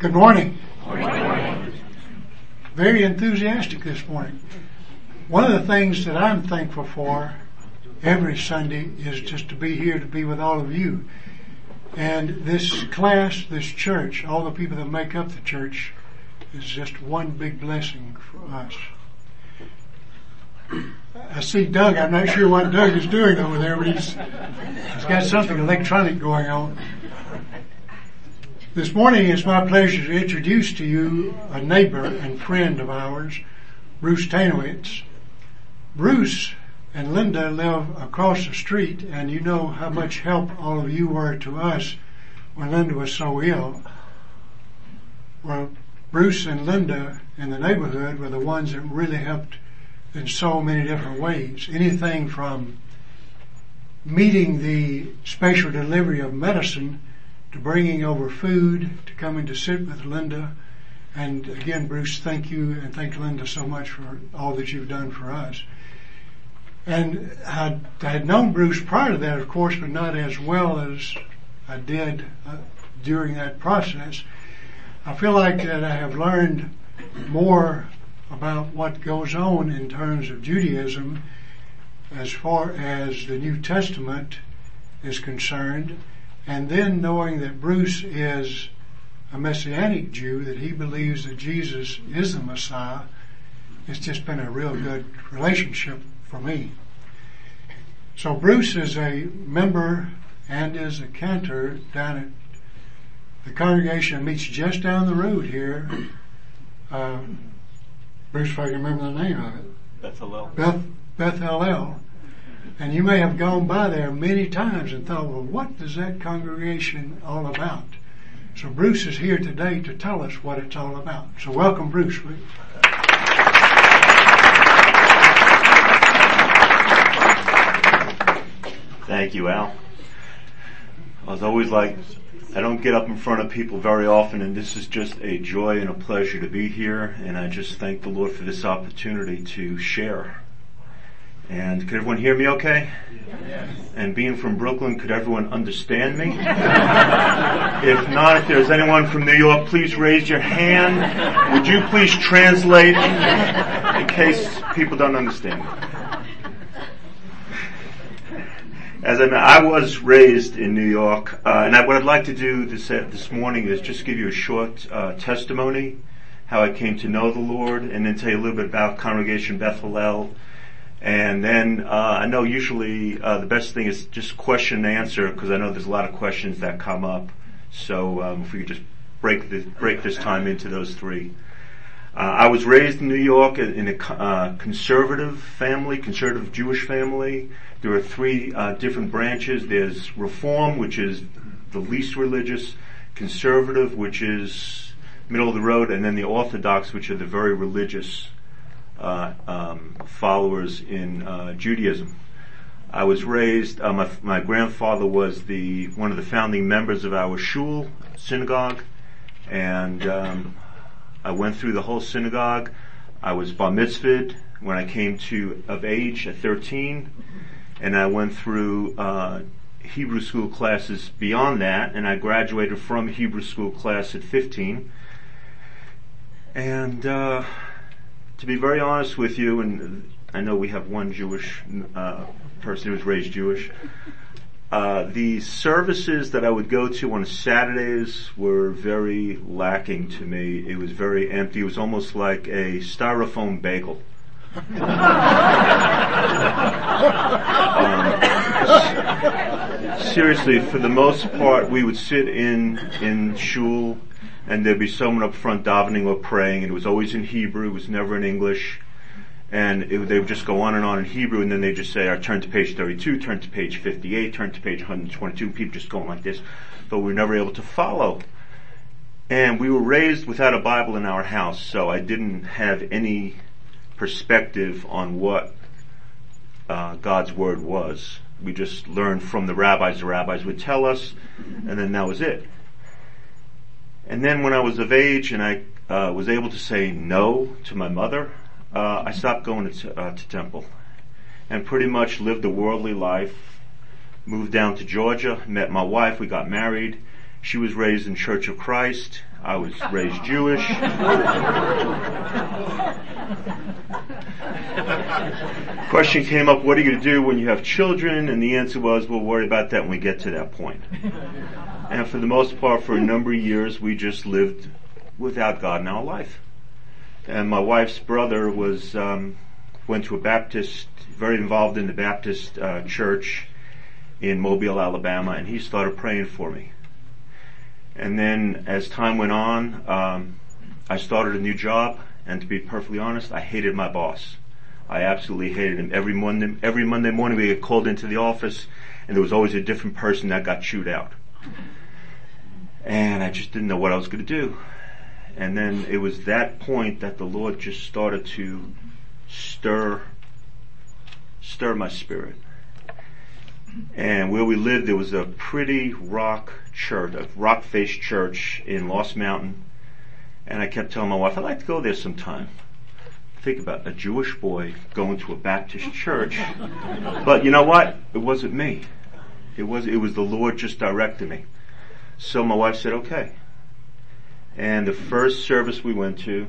Good morning. Very enthusiastic this morning. One of the things that I'm thankful for every Sunday is just to be here to be with all of you. And this class, this church, all the people that make up the church is just one big blessing for us. I see Doug. I'm not sure what Doug is doing over there, but he's, he's got something electronic going on. This morning it's my pleasure to introduce to you a neighbor and friend of ours, Bruce Tanowitz. Bruce and Linda live across the street and you know how much help all of you were to us when Linda was so ill. Well, Bruce and Linda in the neighborhood were the ones that really helped in so many different ways. Anything from meeting the special delivery of medicine to bringing over food, to coming to sit with Linda. And again, Bruce, thank you and thank Linda so much for all that you've done for us. And I, had known Bruce prior to that, of course, but not as well as I did uh, during that process. I feel like that I have learned more about what goes on in terms of Judaism as far as the New Testament is concerned and then knowing that Bruce is a Messianic Jew, that he believes that Jesus is the Messiah, it's just been a real good relationship for me. So Bruce is a member and is a cantor down at the congregation that meets just down the road here. Uh, Bruce, if I can remember the name of it. Beth Beth, Beth L. And you may have gone by there many times and thought, well, what is that congregation all about? So Bruce is here today to tell us what it's all about. So welcome, Bruce. Thank you, Al. I was always like, I don't get up in front of people very often and this is just a joy and a pleasure to be here and I just thank the Lord for this opportunity to share and could everyone hear me okay? Yes. And being from Brooklyn, could everyone understand me? if not, if there's anyone from New York, please raise your hand. Would you please translate in case people don't understand As I, I was raised in New York, uh, and I, what I'd like to do this uh, this morning is just give you a short uh, testimony, how I came to know the Lord, and then tell you a little bit about Congregation Beth Hallel, and then uh, I know usually uh, the best thing is just question and answer because I know there's a lot of questions that come up. So um, if we could just break this, break this time into those three. Uh, I was raised in New York in a uh, conservative family, conservative Jewish family. There are three uh, different branches. There's Reform, which is the least religious, Conservative, which is middle of the road, and then the Orthodox, which are the very religious um, followers in uh, Judaism. I was raised. Uh, my, my grandfather was the one of the founding members of our shul synagogue, and um, I went through the whole synagogue. I was bar mitzvahed when I came to of age at 13, and I went through uh, Hebrew school classes beyond that, and I graduated from Hebrew school class at 15. And uh, to be very honest with you, and I know we have one Jewish uh, person who was raised Jewish. Uh, the services that I would go to on Saturdays were very lacking to me. It was very empty. It was almost like a styrofoam bagel. um, seriously, for the most part, we would sit in in shul and there'd be someone up front davening or praying, and it was always in Hebrew, it was never in English. And it, they would just go on and on in Hebrew, and then they just say, "I turn to page 32, turn to page 58, turn to page 122." People just going like this, but we were never able to follow. And we were raised without a Bible in our house, so I didn't have any perspective on what uh, God's word was. We just learned from the rabbis. The rabbis would tell us, and then that was it. And then when I was of age and I uh, was able to say no to my mother, uh, I stopped going to, uh, to temple and pretty much lived a worldly life. Moved down to Georgia, met my wife, we got married. She was raised in Church of Christ. I was raised Jewish. Question came up, what are you going to do when you have children? And the answer was, we'll worry about that when we get to that point. And for the most part, for a number of years, we just lived without God in our life. And my wife's brother was, um, went to a Baptist, very involved in the Baptist uh, church in Mobile, Alabama, and he started praying for me. And then as time went on, um, I started a new job, and to be perfectly honest, I hated my boss. I absolutely hated him. Every Monday, every Monday morning we get called into the office and there was always a different person that got chewed out. And I just didn't know what I was going to do. And then it was that point that the Lord just started to stir, stir my spirit. And where we lived, there was a pretty rock church, a rock faced church in Lost Mountain. And I kept telling my wife, I'd like to go there sometime think about a Jewish boy going to a Baptist church. But you know what? It wasn't me. It was, it was the Lord just directed me. So my wife said, okay. And the first service we went to,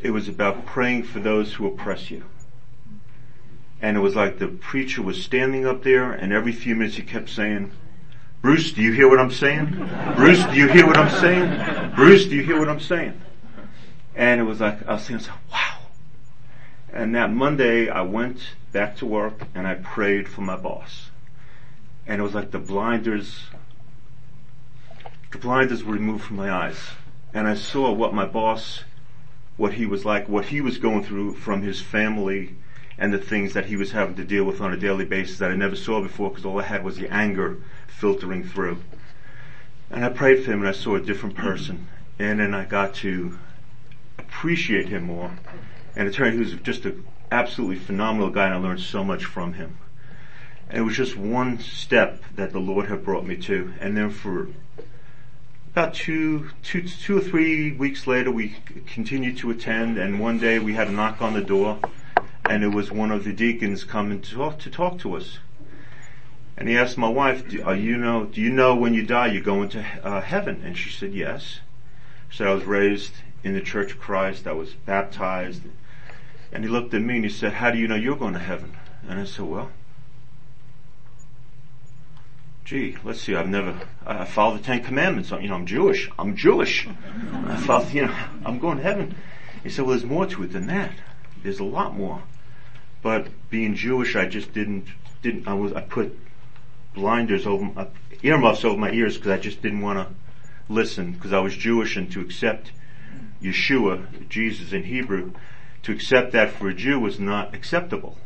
it was about praying for those who oppress you. And it was like the preacher was standing up there and every few minutes he kept saying, Bruce, do you hear what I'm saying? Bruce, do you hear what I'm saying? Bruce, do you hear what I'm saying? And it was like, I was thinking, wow. And that Monday I went back to work and I prayed for my boss. And it was like the blinders, the blinders were removed from my eyes. And I saw what my boss, what he was like, what he was going through from his family and the things that he was having to deal with on a daily basis that I never saw before because all I had was the anger filtering through. And I prayed for him and I saw a different person. And then I got to appreciate him more. And it turned he was just an absolutely phenomenal guy and I learned so much from him. And it was just one step that the Lord had brought me to. And then for about two, two, two or three weeks later, we continued to attend and one day we had a knock on the door and it was one of the deacons coming to talk to, talk to us. And he asked my wife, do, you know, do you know when you die you go into uh, heaven? And she said, yes. So I was raised in the Church of Christ. I was baptized. And he looked at me and he said, how do you know you're going to heaven? And I said, well, gee, let's see, I've never, I follow the Ten Commandments. You know, I'm Jewish. I'm Jewish. I follow, you know, I'm going to heaven. He said, well, there's more to it than that. There's a lot more. But being Jewish, I just didn't, didn't, I was, I put blinders over, my, earmuffs over my ears because I just didn't want to listen because I was Jewish and to accept Yeshua, Jesus in Hebrew, to accept that for a Jew was not acceptable.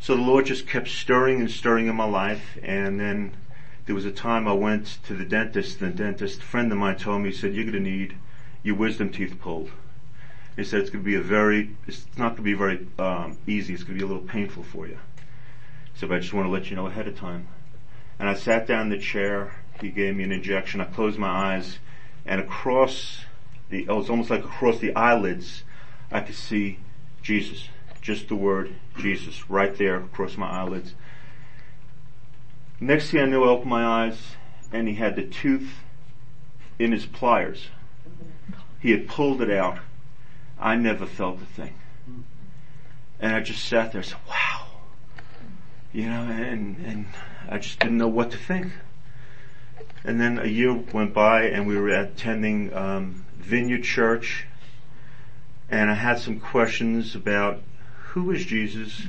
So the Lord just kept stirring and stirring in my life and then there was a time I went to the dentist the dentist, friend of mine told me, he said, you're going to need your wisdom teeth pulled. He said it's going to be a very, it's not going to be very um, easy. It's going to be a little painful for you. So I just want to let you know ahead of time. And I sat down in the chair. He gave me an injection. I closed my eyes and across the, it was almost like across the eyelids, I could see Jesus. Just the word Jesus right there across my eyelids. Next thing I knew, I opened my eyes and he had the tooth in his pliers. He had pulled it out. I never felt a thing. And I just sat there and said, wow. You know, and, and I just didn't know what to think. And then a year went by and we were attending um, Vineyard Church, and I had some questions about who is Jesus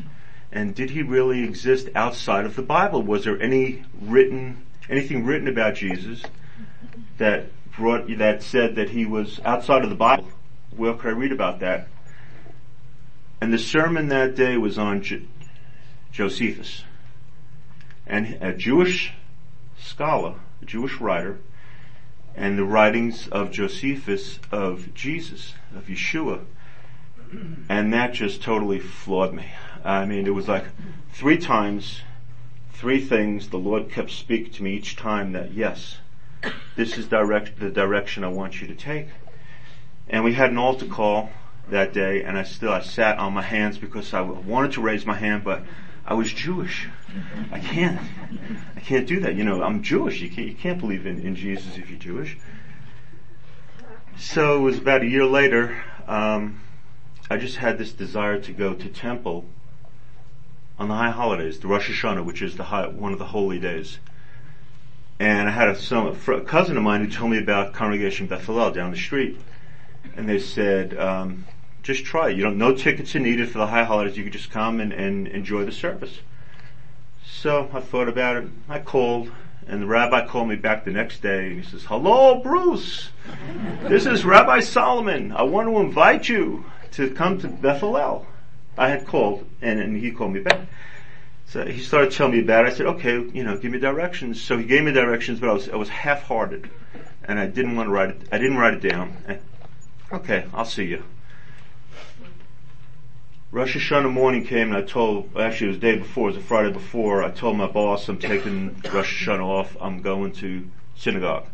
and did he really exist outside of the Bible? Was there any written, anything written about Jesus that brought, that said that he was outside of the Bible? Where could I read about that? And the sermon that day was on jo- Josephus. And a Jewish scholar, a Jewish writer, and the writings of Josephus of Jesus, of Yeshua. And that just totally floored me. I mean, it was like three times, three things the Lord kept speaking to me each time that yes, this is direct, the direction I want you to take. And we had an altar call that day and I still, I sat on my hands because I wanted to raise my hand, but I was Jewish. I can't. I can't do that. You know, I'm Jewish. You can't, you can't believe in, in Jesus if you're Jewish. So it was about a year later, um, I just had this desire to go to temple on the high holidays, the Rosh Hashanah, which is the high, one of the holy days. And I had a, a cousin of mine who told me about Congregation Beth Hallel down the street. And they said, um, just try it. You don't, no tickets are needed for the high holidays. You can just come and, and enjoy the service. So I thought about it. I called and the rabbi called me back the next day and he says, hello Bruce. This is Rabbi Solomon. I want to invite you to come to Beth. I had called and, and he called me back. So he started telling me about it. I said, okay, you know, give me directions. So he gave me directions, but I was, I was half-hearted and I didn't want to write it, I didn't write it down. Okay, I'll see you. Rosh Hashanah morning came and I told, actually it was the day before, it was the Friday before, I told my boss I'm taking Rosh Hashanah off, I'm going to synagogue.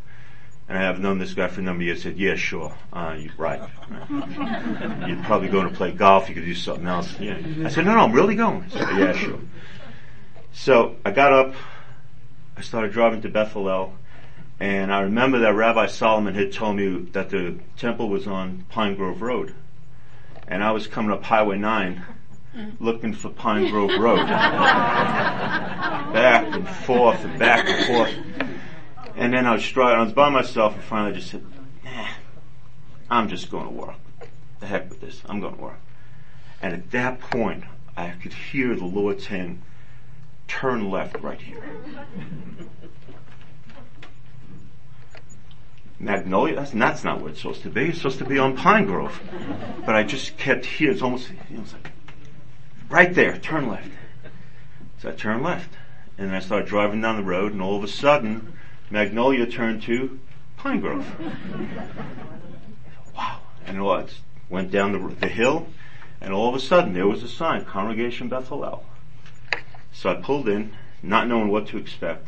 And I have known this guy for a number of years. He said, "Yeah, sure. Uh, you're right. You're probably going to play golf. You could do something else." Yeah. I said, "No, no, I'm really going." Said, "Yeah, sure." So I got up. I started driving to Bethel and I remember that Rabbi Solomon had told me that the temple was on Pine Grove Road and I was coming up Highway 9 looking for Pine Grove Road. back and forth and back and forth. And then I was driving, I was by myself and finally just said, nah, I'm just going to work. The heck with this. I'm going to work. And at that point, I could hear the Lord saying, turn left right here. Magnolia, that's, that's not where it's supposed to be. It's supposed to be on Pine Grove. But I just kept here. It's almost, like, right there, turn left. So I turned left. And I started driving down the road and all of a sudden, Magnolia turned to Pine Grove. wow. And it went down the, the hill and all of a sudden there was a sign, Congregation Bethel. So I pulled in, not knowing what to expect.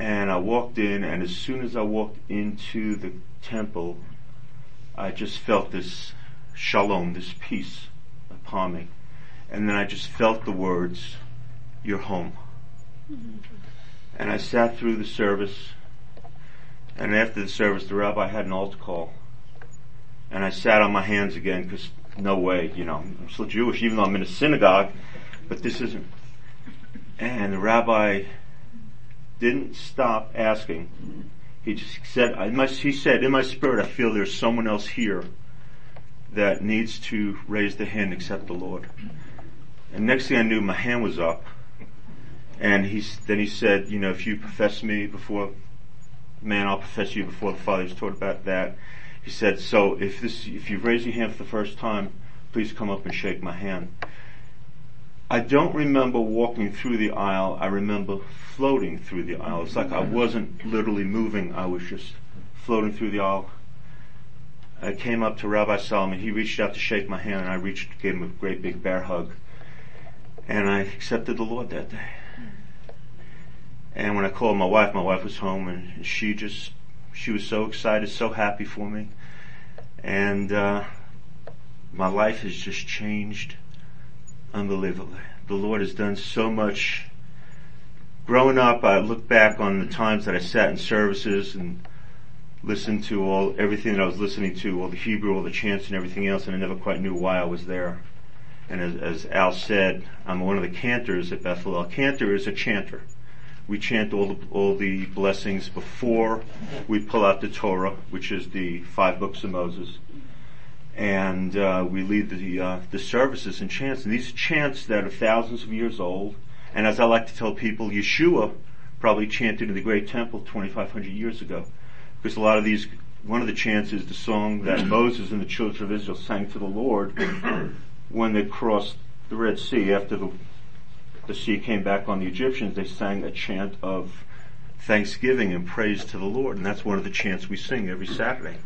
And I walked in, and as soon as I walked into the temple, I just felt this shalom, this peace upon me. And then I just felt the words, You're home. And I sat through the service, and after the service, the rabbi had an altar call. And I sat on my hands again, because no way, you know, I'm still Jewish, even though I'm in a synagogue, but this isn't. And the rabbi didn't stop asking. He just said, I must, he said, in my spirit, I feel there's someone else here that needs to raise the hand except the Lord. And next thing I knew, my hand was up. And he, then he said, you know, if you profess me before man, I'll profess you before the Father. He's taught about that. He said, so if this, if you've raised your hand for the first time, please come up and shake my hand. I don't remember walking through the aisle. I remember floating through the aisle. It's like I wasn't literally moving. I was just floating through the aisle. I came up to Rabbi Solomon. He reached out to shake my hand and I reached, gave him a great big bear hug. And I accepted the Lord that day. And when I called my wife, my wife was home and she just, she was so excited, so happy for me. And, uh, my life has just changed unbelievably. The Lord has done so much. Growing up, I look back on the times that I sat in services and listened to all everything that I was listening to, all the Hebrew, all the chants, and everything else, and I never quite knew why I was there. And as, as Al said, I'm one of the cantors at Beth Hallel. Cantor is a chanter. We chant all the, all the blessings before we pull out the Torah, which is the five books of Moses and uh, we lead the uh, the services and chants. And these chants that are thousands of years old, and as I like to tell people, Yeshua probably chanted in the great temple 2,500 years ago, because a lot of these. One of the chants is the song that Moses and the children of Israel sang to the Lord when they crossed the Red Sea after the the sea came back on the Egyptians. They sang a chant of thanksgiving and praise to the Lord, and that's one of the chants we sing every Saturday.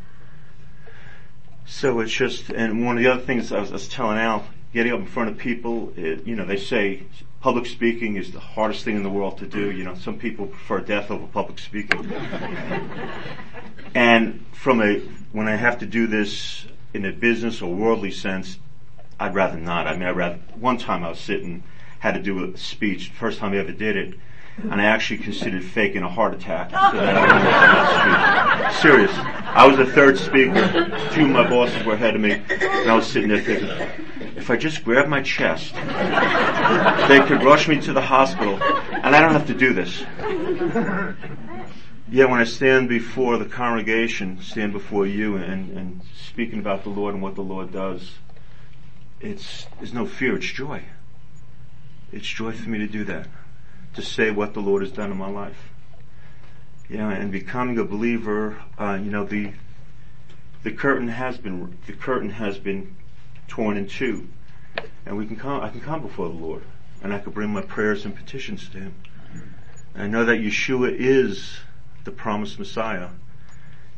So it's just, and one of the other things I was, I was telling Al, getting up in front of people, it, you know, they say public speaking is the hardest thing in the world to do. You know, some people prefer death over public speaking. and from a, when I have to do this in a business or worldly sense, I'd rather not. I mean, I'd rather, one time I was sitting, had to do a speech, first time I ever did it, and I actually considered faking a heart attack Serious. I was the third speaker. Two of my bosses were ahead of me, and I was sitting there thinking, if I just grab my chest, they could rush me to the hospital, and I don't have to do this. Yeah, when I stand before the congregation, stand before you and, and speaking about the Lord and what the Lord does, it's, there's no fear, it's joy. It's joy for me to do that. To say what the Lord has done in my life. Yeah, and becoming a believer, uh, you know, the, the curtain has been, the curtain has been torn in two. And we can come, I can come before the Lord and I can bring my prayers and petitions to Him. And I know that Yeshua is the promised Messiah.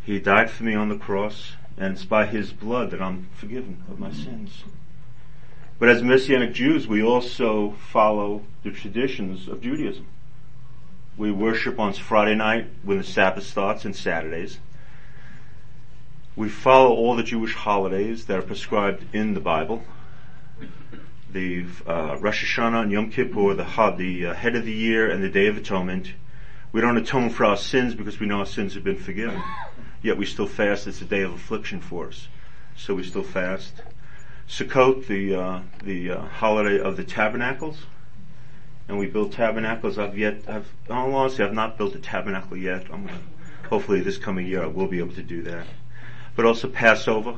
He died for me on the cross and it's by His blood that I'm forgiven of my sins. But as Messianic Jews, we also follow the traditions of Judaism. We worship on Friday night when the Sabbath starts and Saturdays. We follow all the Jewish holidays that are prescribed in the Bible. The uh, Rosh Hashanah and Yom Kippur, the, the uh, head of the year and the Day of Atonement. We don't atone for our sins because we know our sins have been forgiven. Yet we still fast. It's a day of affliction for us. So we still fast. Sukkot, the uh, the uh, holiday of the tabernacles, and we build tabernacles. I've yet, I've honestly, I've not built a tabernacle yet. I'm gonna, hopefully this coming year I will be able to do that. But also Passover,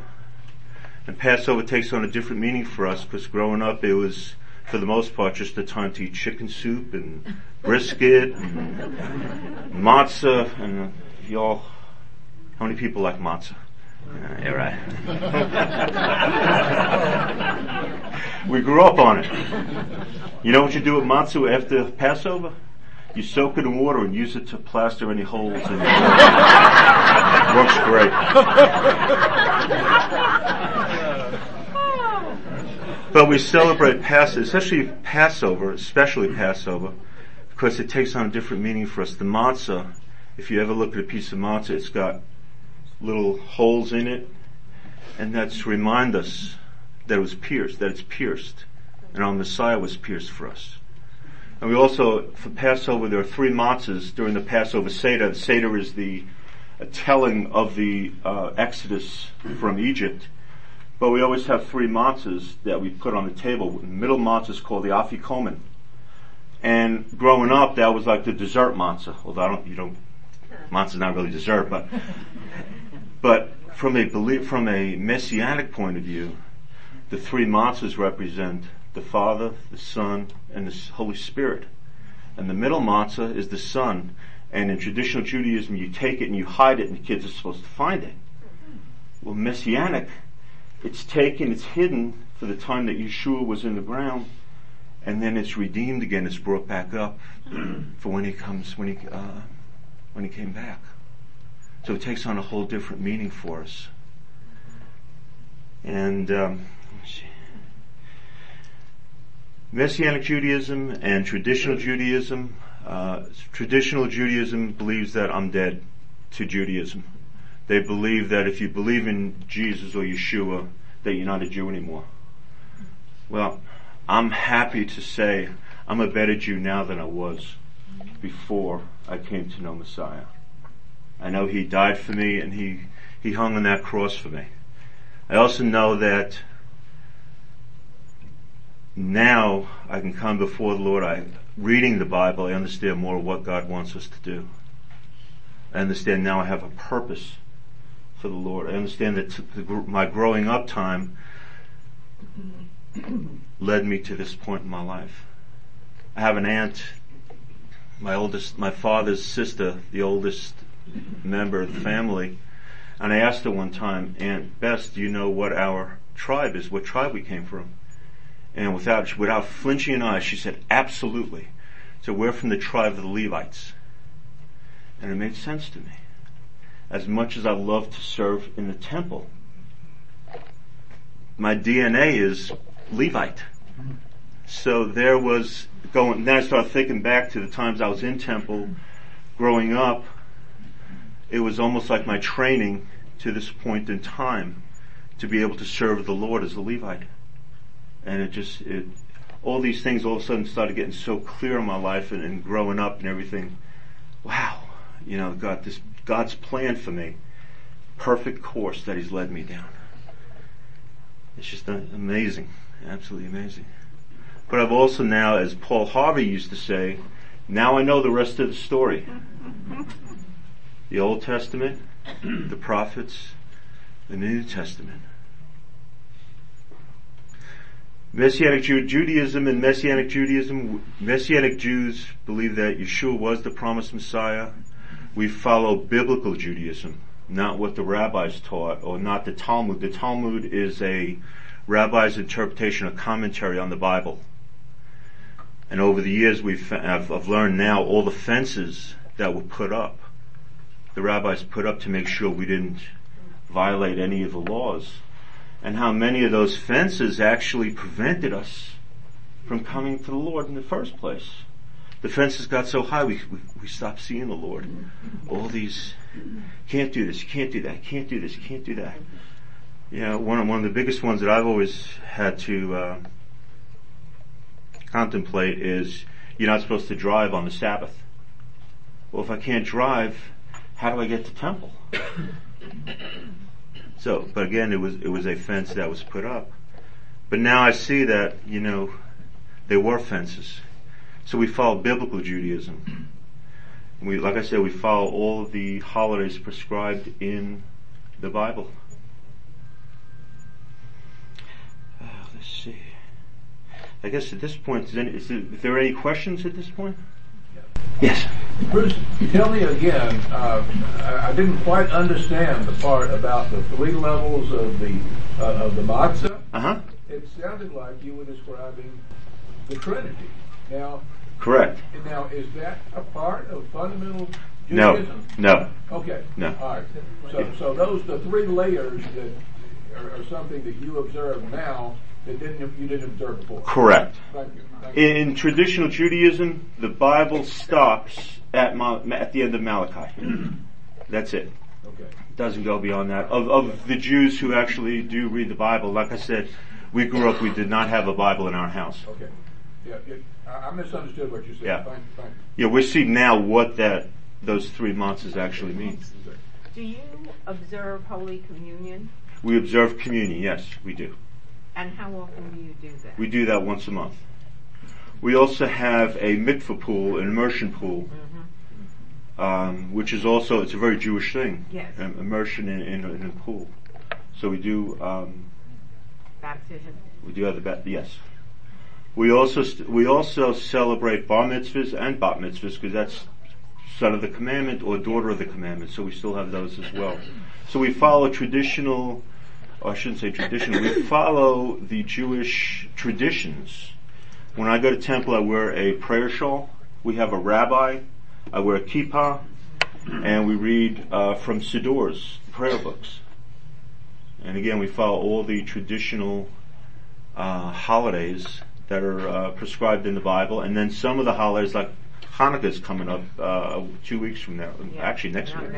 and Passover takes on a different meaning for us because growing up it was, for the most part, just the time to eat chicken soup and brisket, and matzah, and y'all, how many people like matzah? Uh, yeah, right. we grew up on it. You know what you do with matzo after Passover? You soak it in water and use it to plaster any holes in it. Works great. but we celebrate Passover, especially Passover, especially Passover, because it takes on a different meaning for us. The matzah, if you ever look at a piece of matzah, it's got little holes in it, and that's to remind us that it was pierced, that it's pierced, and our Messiah was pierced for us. And we also, for Passover, there are three matzahs during the Passover Seder. The Seder is the telling of the uh, Exodus from Egypt. But we always have three matzahs that we put on the table. The middle matzah is called the afikomen. And growing up, that was like the dessert matzah. Although I don't, you don't, matzah's not really dessert, but but from a belief, from a messianic point of view, the three matzahs represent the Father, the Son, and the Holy Spirit. And the middle matzah is the Son. And in traditional Judaism, you take it and you hide it, and the kids are supposed to find it. Well, messianic, it's taken, it's hidden for the time that Yeshua was in the ground, and then it's redeemed again. It's brought back up for when he comes, when he uh, when he came back. So it takes on a whole different meaning for us. And um, Messianic Judaism and traditional Judaism. Uh, traditional Judaism believes that I'm dead to Judaism. They believe that if you believe in Jesus or Yeshua, that you're not a Jew anymore. Well, I'm happy to say I'm a better Jew now than I was before I came to know Messiah. I know He died for me and He, He hung on that cross for me. I also know that now I can come before the Lord. I, reading the Bible, I understand more of what God wants us to do. I understand now I have a purpose for the Lord. I understand that my growing up time led me to this point in my life. I have an aunt, my oldest, my father's sister, the oldest member of the family. And I asked her one time, Aunt Bess, do you know what our tribe is, what tribe we came from? And without, without flinching an eye, she said, absolutely. So we're from the tribe of the Levites. And it made sense to me. As much as I love to serve in the temple, my DNA is Levite. So there was going, then I started thinking back to the times I was in temple growing up it was almost like my training to this point in time to be able to serve the Lord as a Levite. And it just, it, all these things all of a sudden started getting so clear in my life and, and growing up and everything. Wow, you know, God, this, God's plan for me. perfect course that He's led me down. It's just amazing, absolutely amazing. But I've also now, as Paul Harvey used to say, now I know the rest of the story. The Old Testament, the prophets, the New Testament. Messianic Jew, Judaism and Messianic Judaism, Messianic Jews believe that Yeshua was the promised Messiah. We follow biblical Judaism, not what the rabbis taught or not the Talmud. The Talmud is a rabbi's interpretation, a commentary on the Bible. And over the years we've, I've learned now all the fences that were put up, the rabbis put up to make sure we didn't violate any of the laws and how many of those fences actually prevented us from coming to the Lord in the first place. The fences got so high we, we, we stopped seeing the Lord. All these, can't do this, can't do that, can't do this, can't do that. You know, one, one of the biggest ones that I've always had to uh, contemplate is you're not supposed to drive on the Sabbath. Well, if I can't drive, how do I get to temple? So, but again, it was, it was a fence that was put up. But now I see that, you know, there were fences. So we follow biblical Judaism. We, like I said, we follow all of the holidays prescribed in the Bible. Uh, let's see. I guess at this point, is, there any questions at this point? Yes. Bruce, tell me again. Uh, I didn't quite understand the part about the three levels of the uh, of the matzah. Uh huh. It sounded like you were describing the Trinity. Now. Correct. Now, is that a part of fundamental Judaism? No. No. Okay. No. All right. So, so those the three layers that are, are something that you observe now that didn't you didn't observe before. Correct. Thank you. In traditional Judaism, the Bible stops at, at the end of Malachi. That's it. Okay. It doesn't go beyond that. Of, of the Jews who actually do read the Bible, like I said, we grew up, we did not have a Bible in our house. Okay. Yeah, it, I misunderstood what you said. Yeah. Thank, thank Yeah, we see now what that, those three matzahs is actually mean. Do you observe Holy Communion? We observe communion, yes, we do. And how often do you do that? We do that once a month. We also have a mikvah pool, an immersion pool, mm-hmm. um, which is also it's a very Jewish thing. Yes. Um, immersion in, in, in, a pool. So we do. Um, Baptism. We do have the bat. Yes. We also st- we also celebrate bar mitzvahs and bat mitzvahs because that's son of the commandment or daughter of the commandment. So we still have those as well. So we follow traditional. I shouldn't say traditional. We follow the Jewish traditions when I go to temple, I wear a prayer shawl. We have a rabbi. I wear a kippah, and we read uh, from Sidur's prayer books. And again, we follow all the traditional uh, holidays that are uh, prescribed in the Bible, and then some of the holidays like Hanukkah is coming up uh, two weeks from now. Yeah. Actually, next week.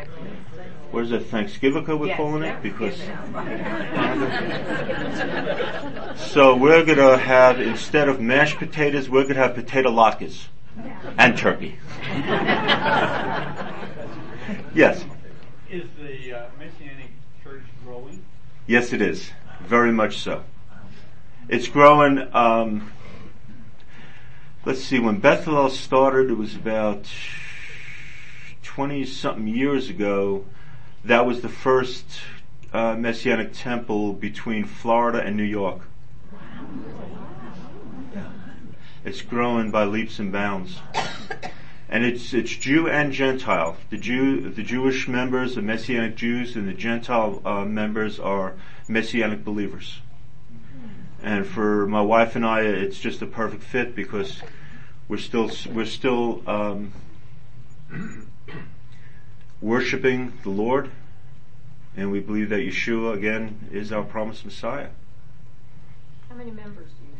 What is it? Thanksgiving we're yes, calling it because. so we're gonna have instead of mashed potatoes, we're gonna have potato latkes and turkey. yes. Is the uh, Messianic Church growing? Yes, it is. Very much so. It's growing. Um, let's see, when Bethel started, it was about 20 something years ago. That was the first uh, Messianic temple between Florida and New York. It's growing by leaps and bounds. And it's, it's Jew and Gentile. The Jew, the Jewish members are Messianic Jews and the Gentile uh, members are Messianic believers. And for my wife and I, it's just a perfect fit because we're still we're still um, worshiping the Lord, and we believe that Yeshua again is our promised Messiah. How many members do you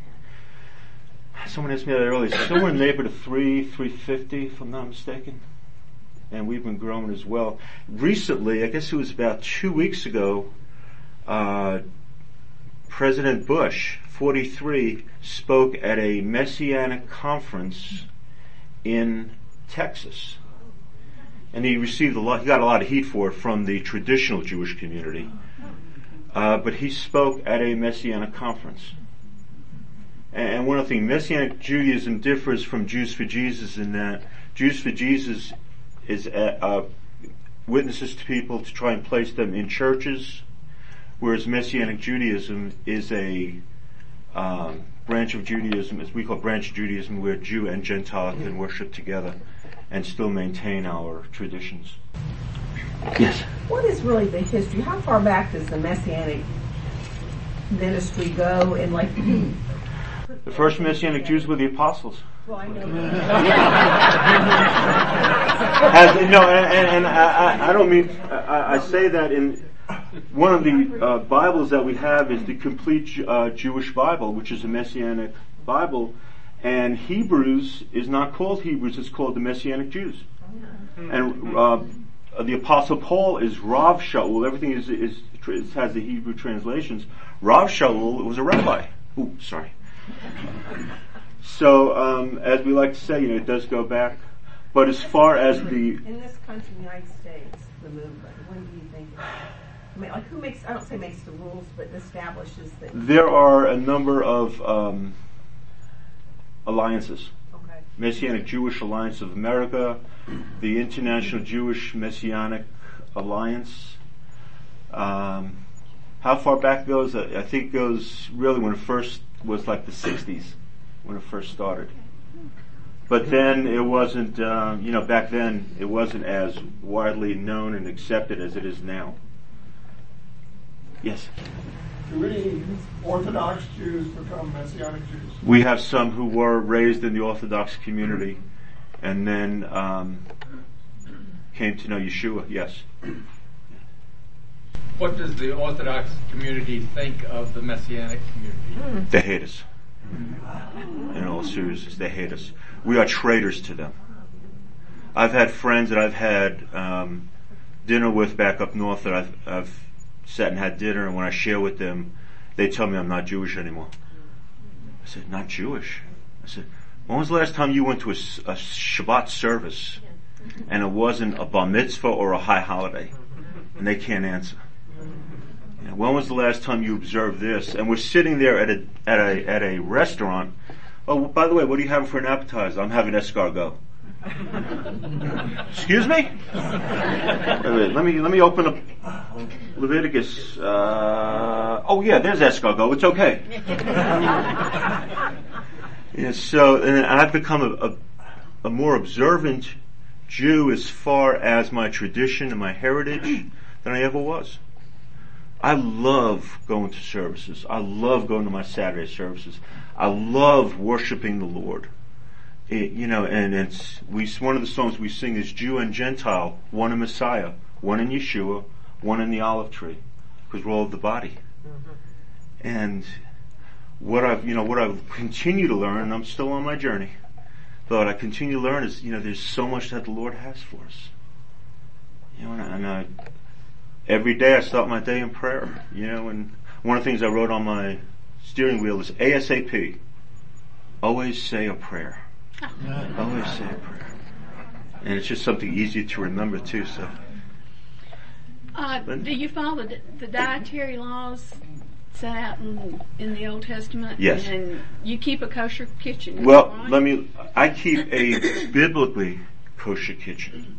have? Someone asked me that earlier. Somewhere in the neighborhood of three, three fifty, if I'm not mistaken. And we've been growing as well. Recently, I guess it was about two weeks ago, uh, President Bush, 43, spoke at a messianic conference in Texas. and he received a lot. He got a lot of heat for it from the traditional Jewish community. Uh, but he spoke at a messianic conference. And one of the things, Messianic Judaism differs from Jews for Jesus in that Jews for Jesus is uh, uh, witnesses to people to try and place them in churches, whereas Messianic Judaism is a um, branch of Judaism, as we call branch of Judaism, where Jew and Gentile can worship together and still maintain our traditions. Yes. What is really the history? How far back does the Messianic ministry go? And like, the first Messianic Jews were the apostles. well, I know. As, no, and, and I, I, don't mean I, I, say that in one of the uh, Bibles that we have is the complete uh, Jewish Bible, which is a Messianic Bible, and Hebrews is not called Hebrews; it's called the Messianic Jews. And uh, the Apostle Paul is Rav Shaul. Everything is, is, is has the Hebrew translations. Rav Shaul was a rabbi. Ooh, sorry. So, um, as we like to say, you know, it does go back. But as far as the in this country, United States, the movement, when do you think? I mean, like who makes? I don't say makes the rules, but establishes that. There are a number of um, alliances. Okay. Messianic Jewish Alliance of America, the International Jewish Messianic Alliance. Um, how far back goes? I think goes really when it first was like the 60s when it first started. But then it wasn't, uh, you know, back then it wasn't as widely known and accepted as it is now. Yes? Do any Orthodox Jews become Messianic Jews? We have some who were raised in the Orthodox community and then um, came to know Yeshua, yes. What does the Orthodox community think of the Messianic community? They hate us. In all seriousness, they hate us. We are traitors to them. I've had friends that I've had um, dinner with back up north that I've, I've sat and had dinner, and when I share with them, they tell me I'm not Jewish anymore. I said, not Jewish? I said, when was the last time you went to a, a Shabbat service and it wasn't a bar mitzvah or a high holiday? And they can't answer. When was the last time you observed this? And we're sitting there at a at a at a restaurant. Oh, by the way, what are you having for an appetizer? I'm having escargot. Excuse me? Wait, wait, let me let me open up Leviticus. Uh, oh yeah, there's escargot. It's okay. yeah, so and I've become a, a, a more observant Jew as far as my tradition and my heritage than I ever was. I love going to services. I love going to my Saturday services. I love worshiping the Lord. It, you know, and it's we one of the songs we sing is Jew and Gentile, one in Messiah, one in Yeshua, one in the olive tree, because we're all of the body. Mm-hmm. And what I've you know what I've continued to learn, and I'm still on my journey. But I continue to learn is you know there's so much that the Lord has for us. You know, and I, and I every day I start my day in prayer, you know, and one of the things I wrote on my steering wheel is ASAP. Always say a prayer. Always say a prayer. And it's just something easy to remember too, so. Uh, do you follow the, the, dietary laws set out in, in the Old Testament? Yes. And you keep a kosher kitchen. Well, right? let me, I keep a biblically kosher kitchen.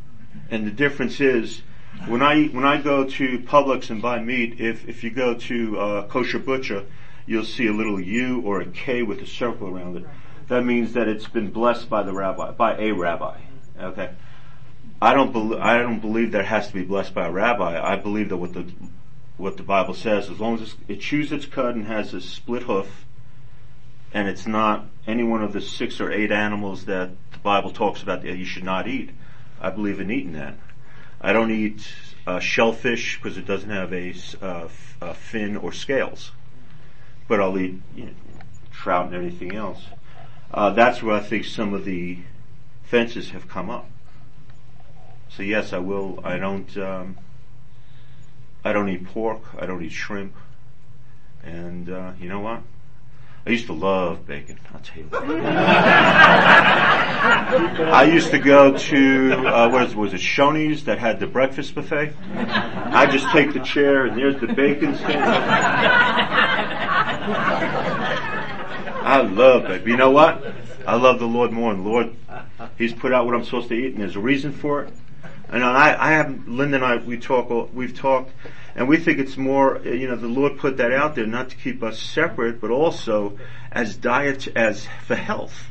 And the difference is, when I when I go to Publix and buy meat, if if you go to uh, kosher butcher, you'll see a little U or a K with a circle around it. That means that it's been blessed by the rabbi, by a rabbi. Okay. I don't believe I don't believe that it has to be blessed by a rabbi. I believe that what the what the Bible says, as long as it chews its cud and has a split hoof, and it's not any one of the six or eight animals that the Bible talks about that you should not eat. I believe in eating that. I don't eat uh, shellfish because it doesn't have a, uh, a, fin or scales, but I'll eat you know, trout and anything else. Uh, that's where I think some of the fences have come up. So yes, I will. I don't. Um, I don't eat pork. I don't eat shrimp. And uh, you know what? I used to love bacon. I'll tell you. I used to go to uh, what is, was it Shoney's that had the breakfast buffet. I just take the chair and there's the bacon stand. I love bacon. You know what? I love the Lord more, and Lord, He's put out what I'm supposed to eat, and there's a reason for it. And I, I have Linda and I we talk we've talked and we think it's more you know the Lord put that out there not to keep us separate but also as diet as for health.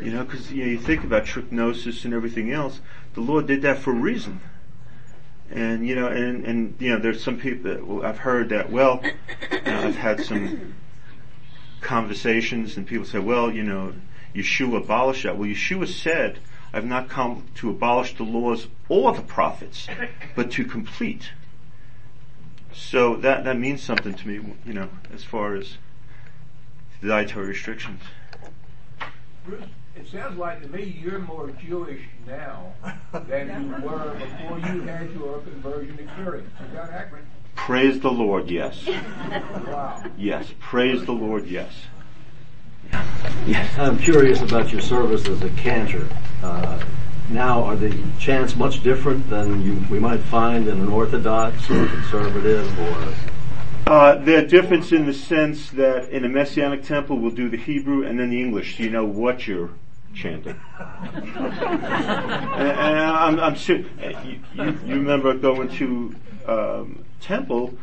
You know because you know you think about trichinosis and everything else the Lord did that for a reason. And you know and and you know there's some people I've heard that well you know, I've had some conversations and people say well you know Yeshua abolished that. Well Yeshua said I've not come to abolish the laws or the prophets, but to complete. So that, that means something to me, you know, as far as the dietary restrictions. It sounds like to me you're more Jewish now than you were before you had your conversion experience. Is that accurate? Praise the Lord, yes. Wow. Yes, praise the Lord, yes. Yes. I'm curious about your service as a cantor. Uh, now, are the chants much different than you, we might find in an Orthodox or conservative or? Uh, they're different in the sense that in a Messianic temple we'll do the Hebrew and then the English so you know what you're chanting. and, and I'm, I'm sure, you, you, you remember going to um, temple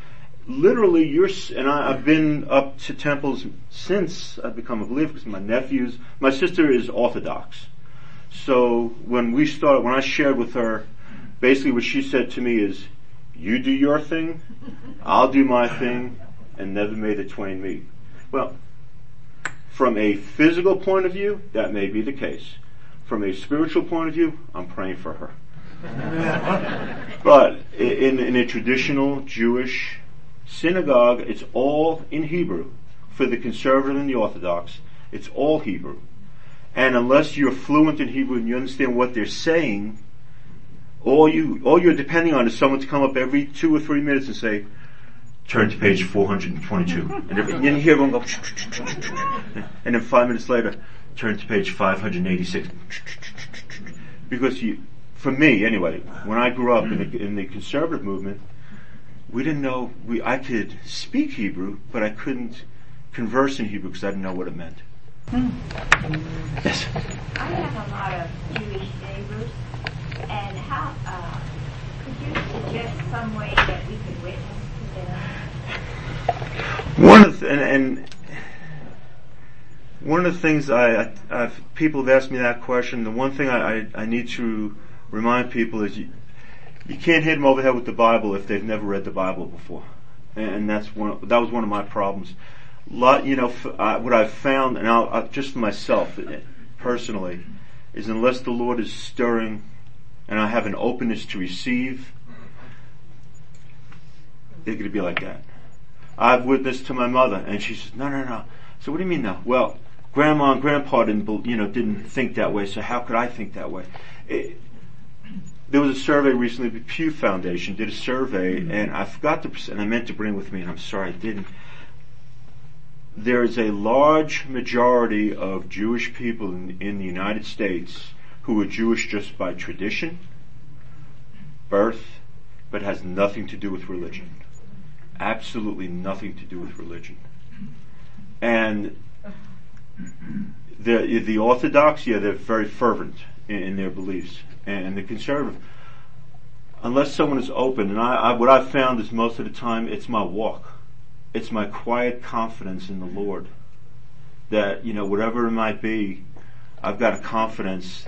literally you're, and I, have been up to temples since I've become a believer because my nephews, my sister is Orthodox. So when we started, when I shared with her, basically what she said to me is, you do your thing, I'll do my thing, and never may the twain meet. Well, from a physical point of view, that may be the case. From a spiritual point of view, I'm praying for her. but in, in a traditional Jewish synagogue, it's all in Hebrew. For the conservative and the Orthodox, it's all Hebrew. And unless you're fluent in Hebrew and you understand what they're saying, all you, all you're depending on is someone to come up every two or three minutes and say, turn to page 422. And, and you hear everyone go, and then five minutes later, turn to page 586. Because you, for me anyway, when I grew up in the, in the conservative movement, we didn't know, we, I could speak Hebrew, but I couldn't converse in Hebrew because I didn't know what it meant. Yes. I have a lot of Jewish neighbors, and how uh, could you suggest some way that we could witness to them? One of the, and, and one of the things I, I people have asked me that question. The one thing I, I, I need to remind people is you, you can't hit them over the head with the Bible if they've never read the Bible before, and that's one. That was one of my problems lot, you know, uh, what I've found, and I'll, uh, just myself uh, personally, is unless the Lord is stirring, and I have an openness to receive, they're going to be like that. I've witnessed to my mother, and she says, "No, no, no." So what do you mean now? Well, grandma and grandpa didn't, you know, didn't think that way. So how could I think that way? It, there was a survey recently. The Pew Foundation did a survey, hmm. and I forgot to, and I meant to bring with me, and I'm sorry I didn't there is a large majority of Jewish people in, in, the United States who are Jewish just by tradition, birth, but has nothing to do with religion. Absolutely nothing to do with religion. And the, the Orthodox, yeah, they're very fervent in, in their beliefs. And the conservative, unless someone is open, and I, I, what I've found is most of the time it's my walk it's my quiet confidence in the Lord that, you know, whatever it might be, I've got a confidence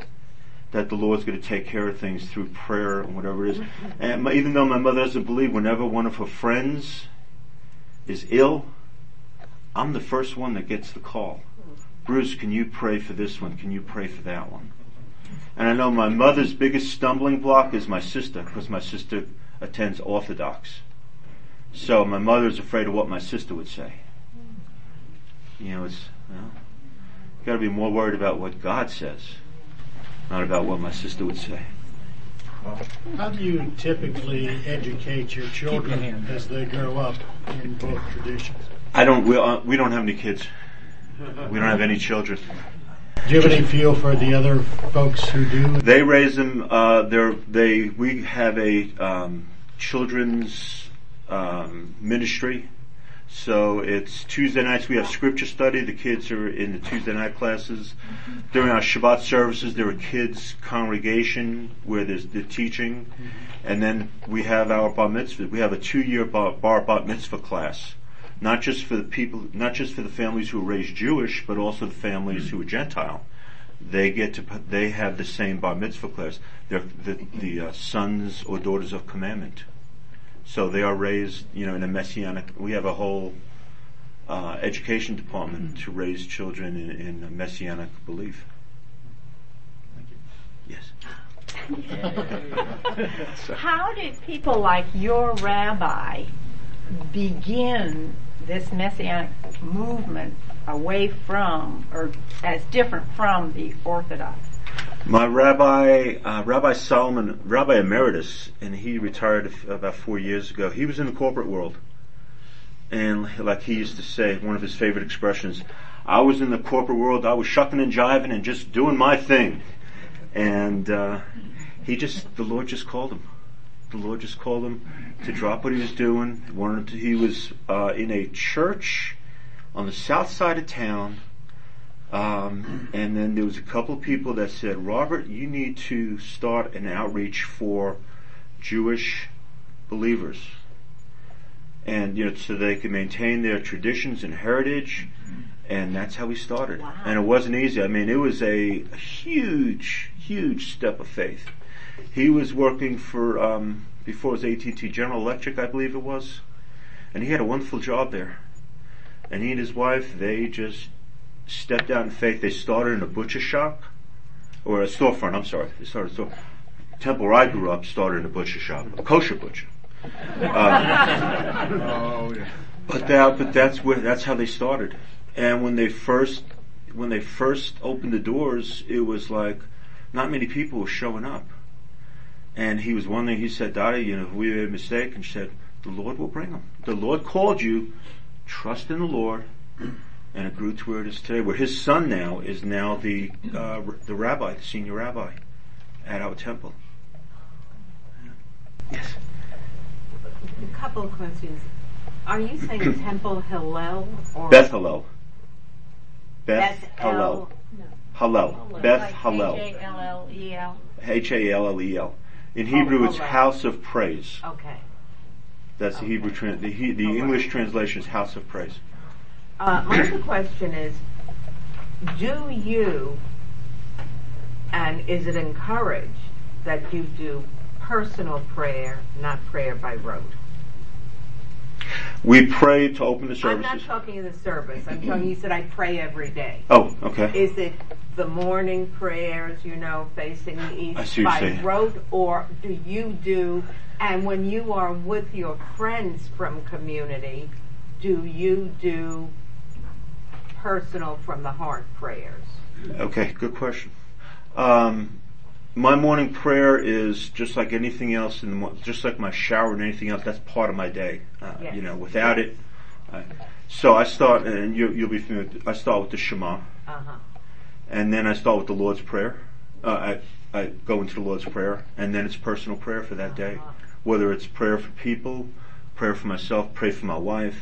that the Lord's going to take care of things through prayer and whatever it is. And my, even though my mother doesn't believe, whenever one of her friends is ill, I'm the first one that gets the call. Bruce, can you pray for this one? Can you pray for that one? And I know my mother's biggest stumbling block is my sister, because my sister attends Orthodox. So my mother's afraid of what my sister would say. You know, it's, you know, gotta be more worried about what God says, not about what my sister would say. How do you typically educate your children as they grow up in both traditions? I don't. We, uh, we don't have any kids. We don't have any children. Do you have any feel for the other folks who do? They raise them. Uh, they're they. We have a um, children's um, ministry. So it's Tuesday nights. We have scripture study. The kids are in the Tuesday night classes. During our Shabbat services, there are kids congregation where there's the teaching, and then we have our bar mitzvah. We have a two-year bar, bar bat mitzvah class, not just for the people, not just for the families who are raised Jewish, but also the families who are Gentile. They get to they have the same bar mitzvah class. They're the, the uh, sons or daughters of commandment. So they are raised, you know, in a messianic. We have a whole uh, education department to raise children in, in a messianic belief. Yes. How did people like your rabbi begin this messianic movement away from, or as different from the Orthodox? My rabbi, uh, Rabbi Solomon, Rabbi Emeritus, and he retired about four years ago. He was in the corporate world. And like he used to say, one of his favorite expressions, I was in the corporate world, I was shucking and jiving and just doing my thing. And, uh, he just, the Lord just called him. The Lord just called him to drop what he was doing. Wanted to, he was, uh, in a church on the south side of town, um, and then there was a couple of people that said, Robert, you need to start an outreach for Jewish believers. And, you know, so they can maintain their traditions and heritage. And that's how we started. Wow. And it wasn't easy. I mean, it was a, a huge, huge step of faith. He was working for, um, before it was AT&T General Electric, I believe it was. And he had a wonderful job there. And he and his wife, they just stepped out in faith. They started in a butcher shop, or a storefront, I'm sorry. They started a store. Temple where I grew up started in a butcher shop, a kosher butcher. Um, Oh, yeah. but that, but that's where, that's how they started. And when they first, when they first opened the doors, it was like, not many people were showing up. And he was wondering, he said, Daddy, you know, if we made a mistake, and she said, the Lord will bring them. The Lord called you, trust in the Lord, and it grew to where it is today, where his son now is now the, uh, the rabbi, the senior rabbi at our temple. Yes. A couple of questions. Are you saying Temple Hillel or Beth Hallel. Beth Beth Hallel. El- Hallel. Beth Hallel. H-A-L-L-E-L. H-A-L-L-E-L. In Hebrew, it's Hallel. house of praise. Okay. That's the Hebrew, tran- the, he- the Alright. English translation is house of praise. Uh, my other question is, do you, and is it encouraged that you do personal prayer, not prayer by rote? We pray to open the service. I'm not talking in the service. I'm talking, you said I pray every day. Oh, okay. Is it the morning prayers, you know, facing the I east see what by you're saying. rote, or do you do, and when you are with your friends from community, do you do personal from the heart prayers? Okay, good question. Um, my morning prayer is just like anything else in the mo- just like my shower and anything else. That's part of my day. Uh, Yes. You know, without it, I, so I start, and you, you'll be familiar. with- I start with the Shema, Uh huh. and then I start with the Lord's prayer. Uh, I I go into the Lord's prayer, and then it's personal prayer for that day. Whether it's prayer for people, prayer for myself, pray for my wife.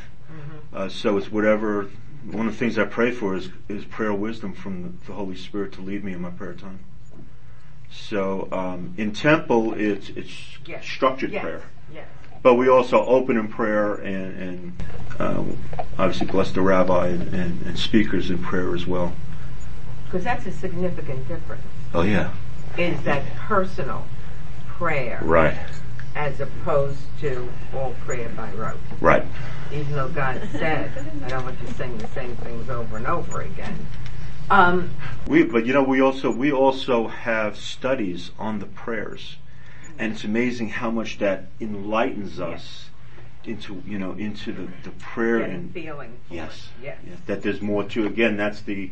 Uh, so it's whatever. One of the things I pray for is is prayer wisdom from the, the Holy Spirit to lead me in my prayer time. So um, in temple, it's it's Yes. structured Yes. prayer, Yes. but we also open in prayer and, and uh, obviously bless the rabbi and, and, and speakers in prayer as well. Because that's a significant difference. Oh yeah, Is that personal prayer right, as opposed to all prayer by rote? right. even though God said, I don't want you to sing the same things over and over again. Um, We, but you know, we also we also have studies on the prayers, and it's amazing how much that enlightens us into you know into the, the prayer getting and feeling. yes. Yes. yes, that there's more to. Again, that's the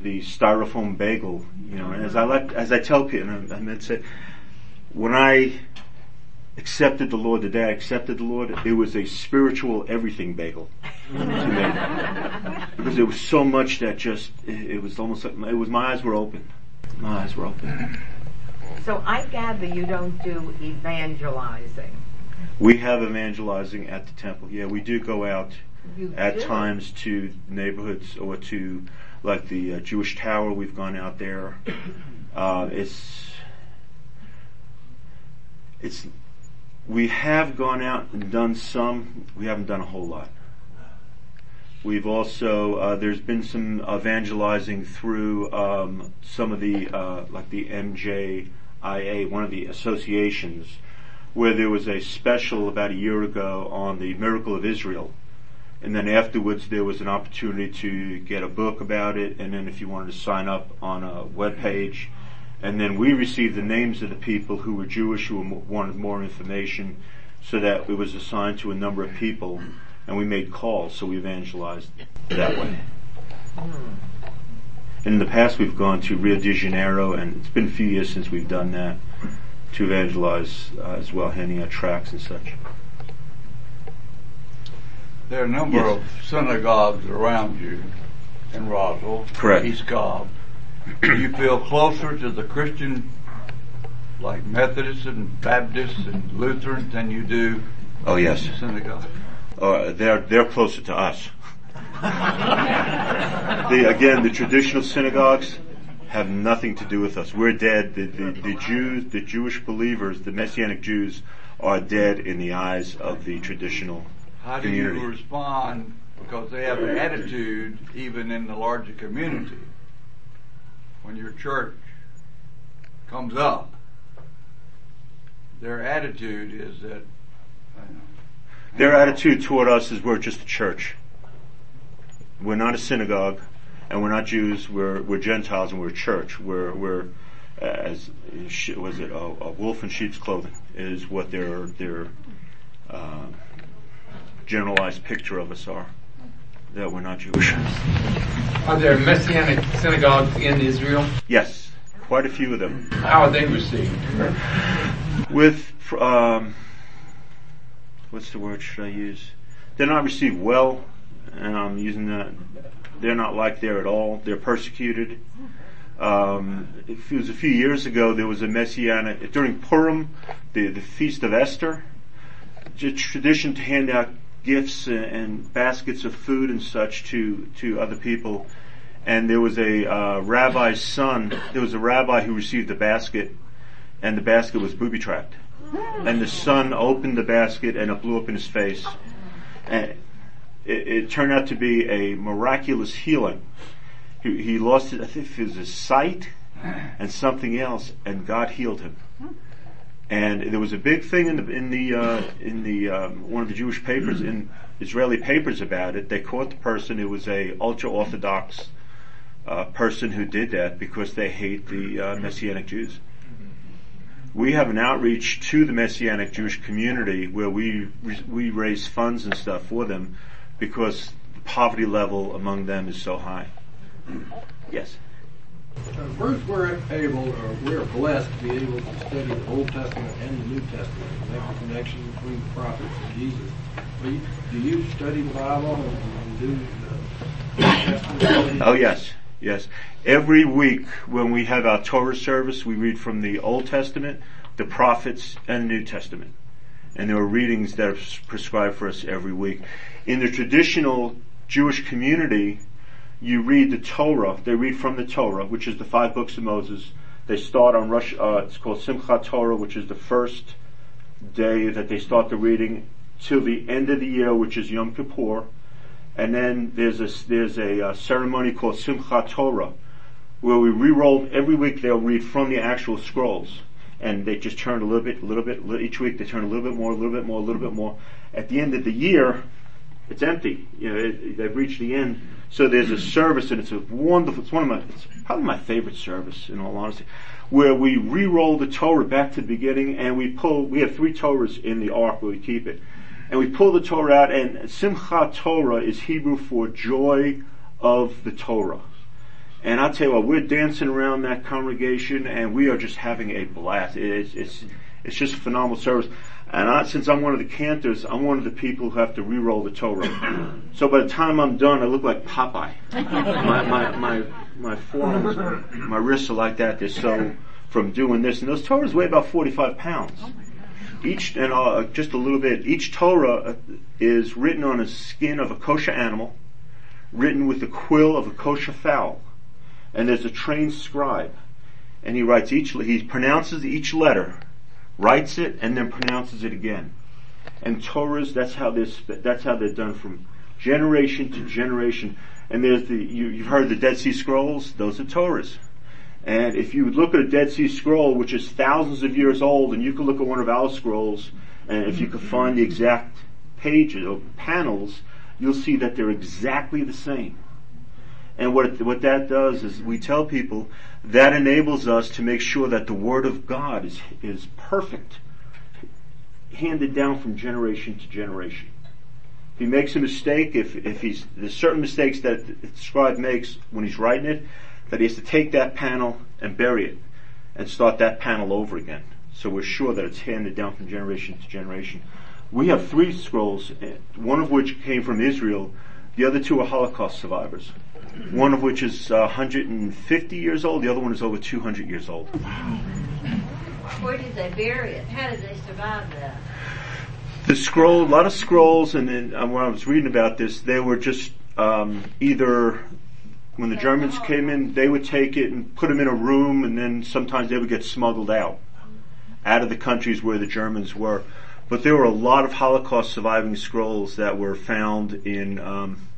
the styrofoam bagel. You know, and as I like as I tell people, and I, I meant to say, when I accepted the Lord the day I accepted the Lord, it was a spiritual everything bagel. to me, because there was so much that just it, it was almost like it was my eyes were open. My eyes were open. So I gather you don't do evangelizing. We have evangelizing at the temple. Yeah, we do go out You at do? times to neighborhoods or to like the uh, Jewish Tower. We've gone out there. Uh, it's it's we have gone out and done some. We haven't done a whole lot. We've also uh, there's been some evangelizing through um, some of the uh, like the MJIA, one of the associations, where there was a special about a year ago on the miracle of Israel, and then afterwards there was an opportunity to get a book about it, and then if you wanted to sign up on a web page, and then we received the names of the people who were Jewish who wanted more information, so that it was assigned to a number of people, and we made calls, so we evangelized that way. In the past, we've gone to Rio de Janeiro, and it's been a few years since we've done that to evangelize uh, as well, handing out tracts and such. There are a number Yes. of synagogues around you in Roswell, Correct. East Cobb. Do you feel closer to the Christian, like Methodists and Baptists and Lutherans, than you do Oh yes, synagogue? uh, they're they're closer to us. the again, the traditional synagogues have nothing to do with us. We're dead. The, the, the Jews, the Jewish believers, the Messianic Jews, are dead in the eyes of the traditional How do community. you respond? Because they have an attitude, even in the larger community, when your church comes up, their attitude is that. Their attitude toward us is we're just a church. We're not a synagogue, and we're not Jews. We're we're Gentiles, and we're a church. We're we're as was it a, a wolf in sheep's clothing is what their their uh, generalized picture of us are. That we're not Jewish. Are there Messianic synagogues in Israel? Yes, quite a few of them. How are they received? with um, what's the word should I use? They're not received well, and I'm using that. They're not liked there at all. They're persecuted. Um, it was a few years ago. There was a messianic during Purim, the the feast of Esther. Tradition to hand out gifts and, baskets of food and such to to other people. And there was a uh, rabbi's son. There was a rabbi who received the basket and the basket was booby trapped. And the son opened the basket and it blew up in his face. And it, it turned out to be a miraculous healing. He, he lost I think his sight and something else, and God healed him. And there was a big thing in the in the uh, in the um, one of the Jewish papers in Israeli papers about it. They caught the person. It was a ultra orthodox uh, person who did that because they hate the uh, Messianic Jews we have an outreach to the Messianic Jewish community where we we raise funds and stuff for them because the poverty level among them is so high. Yes. Uh, Bruce, we're able, or we're blessed to be able to study the Old Testament and the New Testament and make the connection between the prophets and Jesus. Do you, do you study the Bible and, and do the Testament? Oh yes, yes. Every week when we have our Torah service, we read from the Old Testament, the prophets, and the New Testament. And there are readings that are prescribed for us every week. In the traditional Jewish community, you read the Torah. They read from the Torah, which is the five books of Moses. They start on Rosh. Uh, it's called Simchat Torah, which is the first day that they start the reading till the end of the year, which is Yom Kippur. And then there's a there's a uh, ceremony called Simchat Torah, where we re-roll every week. They'll read from the actual scrolls, and they just turn a little bit, a little bit each week. They turn a little bit more, a little bit more, a little bit more. At the end of the year, it's empty. You know, it, they've reached the end. So there's a service, and it's a wonderful. It's one of my. It's probably my favorite service, in all honesty, where we re-roll the Torah back to the beginning, and we pull. We have three Torahs in the ark where we keep it, and we pull the Torah out. And Simcha Torah is Hebrew for joy of the Torah. And I'll tell you what, we're dancing around that congregation, and we are just having a blast. It's it's it's just a phenomenal service. And I, since I'm one of the cantors, I'm one of the people who have to re-roll the Torah. so by the time I'm done, I look like Popeye. my, my, my, my forearms, my wrists are like that. They're so from doing this. And those Torahs weigh about 45 pounds. Each, and uh, just a little bit, each Torah uh, is written on a skin of a kosher animal, written with the quill of a kosher fowl. And there's a trained scribe. And he writes each, he pronounces each letter writes it, and then pronounces it again. And Torahs, that's how this, that's how they're done from generation to generation. And there's the, you, you've heard the Dead Sea Scrolls, those are Torahs. And if you would look at a Dead Sea Scroll, which is thousands of years old, and you could look at one of our scrolls, and if you could find the exact pages or panels, you'll see that they're exactly the same. And what, what that does is we tell people that enables us to make sure that the Word of God is, is perfect, handed down from generation to generation. If he makes a mistake, if, if he's, there's certain mistakes that the scribe makes when he's writing it, that he has to take that panel and bury it and start that panel over again. So we're sure that it's handed down from generation to generation. We have three scrolls, eh, one of which came from Israel, the other two are Holocaust survivors one of which is uh, 150 years old, the other one is over 200 years old. Where did they bury it? How did they survive that? The scroll, a lot of scrolls, and then uh, when I was reading about this, they were just um, either when the Germans came in, they would take it and put them in a room, and then sometimes they would get smuggled out, out of the countries where the Germans were. But there were a lot of Holocaust surviving scrolls that were found in um,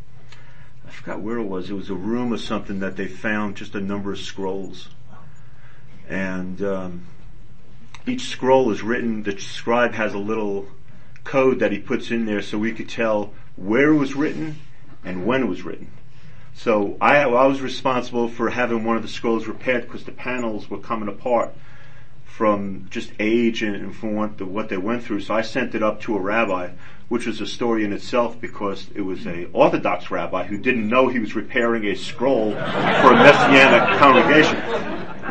forgot where it was. It was a room or something that they found just a number of scrolls. And um, each scroll is written, the scribe has a little code that he puts in there so we could tell where it was written and when it was written. So I, I was responsible for having one of the scrolls repaired because the panels were coming apart from just age and from what, the, what they went through. So I sent it up to a rabbi which was a story in itself because it was a Orthodox rabbi who didn't know he was repairing a scroll for a Messianic congregation.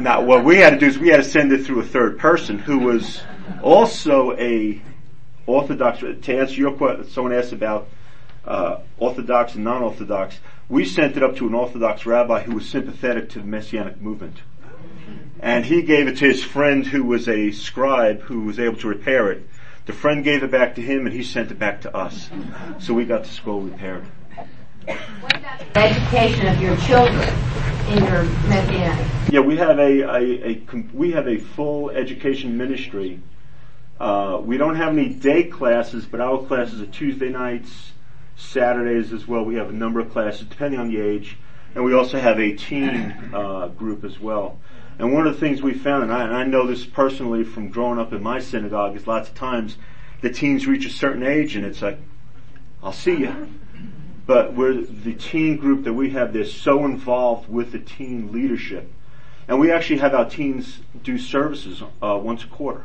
Now, what we had to do is we had to send it through a third person who was also a Orthodox. To answer your question, someone asked about uh, Orthodox and non-Orthodox. We sent it up to an Orthodox rabbi who was sympathetic to the Messianic movement. And he gave it to his friend who was a scribe who was able to repair it the friend gave it back to him and he sent it back to us. So we got the scroll repaired. What about the education of your children in your Messianic? Yeah, we have a, a, a we have a full education ministry. Uh, we don't have any day classes, but our classes are Tuesday nights, Saturdays as well. We have a number of classes depending on the age, and we also have a teen uh, group as well. And one of the things we found, and I, and I know this personally from growing up in my synagogue, is lots of times the teens reach a certain age and it's like, I'll see you. But we're the teen group that we have, they're so involved with the teen leadership. And we actually have our teens do services uh, once a quarter.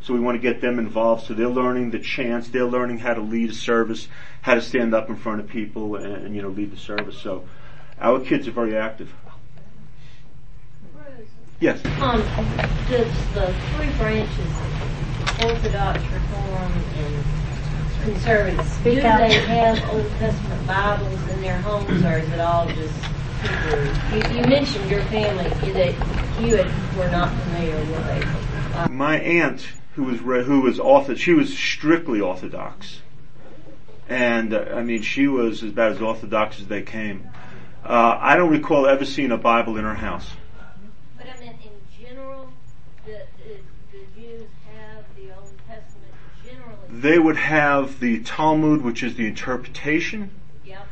So we want to get them involved so they're learning the chants, they're learning how to lead a service, how to stand up in front of people and, and you know, lead the service. So our kids are very active. Yes. Um, does the three branches, Orthodox, Reform, and Conservative, Speak do out. they have Old Testament Bibles in their homes, or is it all just Hebrew? You, you mentioned your family that you had, were not familiar with it. My aunt, who was re- who was ortho, she was strictly Orthodox, and uh, I mean she was as about as Orthodox as they came. Uh, I don't recall ever seeing a Bible in her house. But I mean, in general, the, the, the Jews have the Old Testament generally. They would have the Talmud, which is the interpretation. Yep.